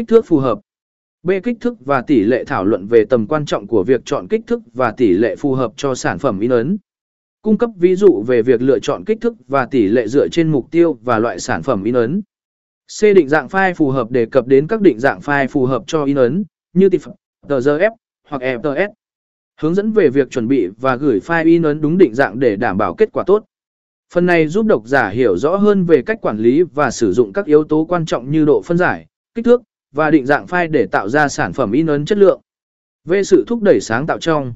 Kích thước phù hợp. B. Kích thước và tỷ lệ thảo luận về tầm quan trọng của việc chọn kích thước và tỷ lệ phù hợp cho sản phẩm in ấn. Cung cấp ví dụ về việc lựa chọn kích thước và tỷ lệ dựa trên mục tiêu và loại sản phẩm in ấn. C. Định dạng file phù hợp đề cập đến các định dạng file phù hợp cho in ấn, như TIFF, TGF hoặc EPS. Hướng dẫn về việc chuẩn bị và gửi file in ấn đúng định dạng để đảm bảo kết quả tốt. Phần này giúp độc giả hiểu rõ hơn về cách quản lý và sử dụng các yếu tố quan trọng như độ phân giải, kích thước và định dạng file để tạo ra sản phẩm in ấn chất lượng. Về sự thúc đẩy sáng tạo trong